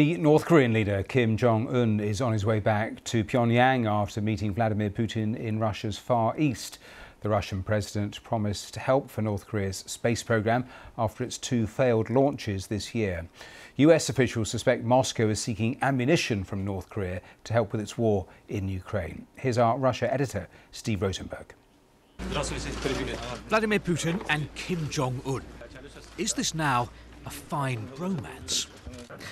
The North Korean leader Kim Jong un is on his way back to Pyongyang after meeting Vladimir Putin in Russia's Far East. The Russian president promised to help for North Korea's space program after its two failed launches this year. US officials suspect Moscow is seeking ammunition from North Korea to help with its war in Ukraine. Here's our Russia editor, Steve Rosenberg. Vladimir Putin and Kim Jong un. Is this now a fine bromance?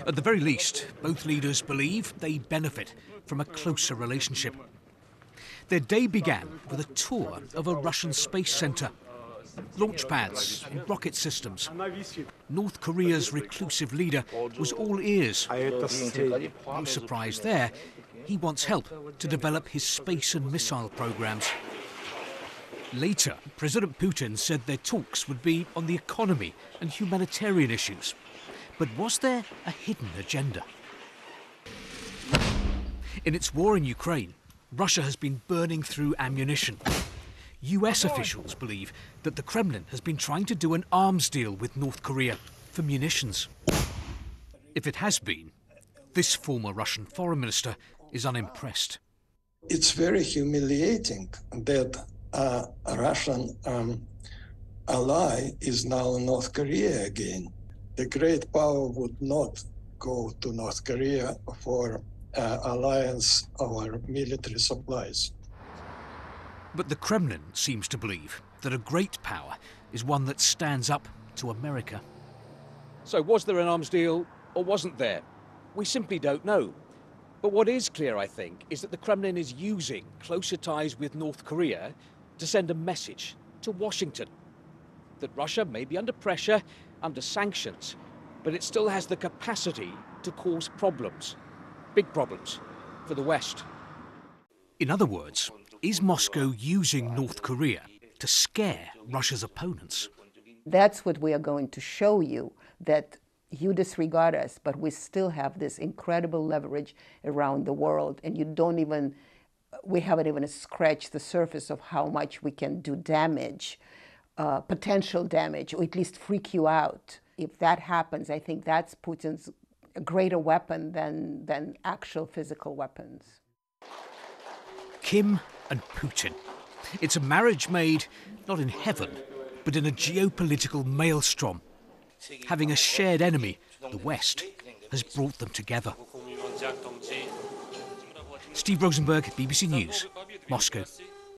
At the very least, both leaders believe they benefit from a closer relationship. Their day began with a tour of a Russian space centre. Launch pads and rocket systems. North Korea's reclusive leader was all ears. No surprise there, he wants help to develop his space and missile programs. Later, President Putin said their talks would be on the economy and humanitarian issues. But was there a hidden agenda? In its war in Ukraine, Russia has been burning through ammunition. US officials believe that the Kremlin has been trying to do an arms deal with North Korea for munitions. If it has been, this former Russian foreign minister is unimpressed. It's very humiliating that uh, a Russian um, ally is now North Korea again the great power would not go to North Korea for uh, alliance or military supplies. But the Kremlin seems to believe that a great power is one that stands up to America. So, was there an arms deal or wasn't there? We simply don't know. But what is clear, I think, is that the Kremlin is using closer ties with North Korea to send a message to Washington that Russia may be under pressure under sanctions, but it still has the capacity to cause problems, big problems, for the West. In other words, is Moscow using North Korea to scare Russia's opponents? That's what we are going to show you that you disregard us, but we still have this incredible leverage around the world, and you don't even, we haven't even scratched the surface of how much we can do damage uh, potential damage or at least freak you out. If that happens, I think that's Putin's greater weapon than, than actual physical weapons. Kim and Putin. It's a marriage made not in heaven, but in a geopolitical maelstrom. Having a shared enemy, the West, has brought them together. Steve Rosenberg, BBC News, Moscow.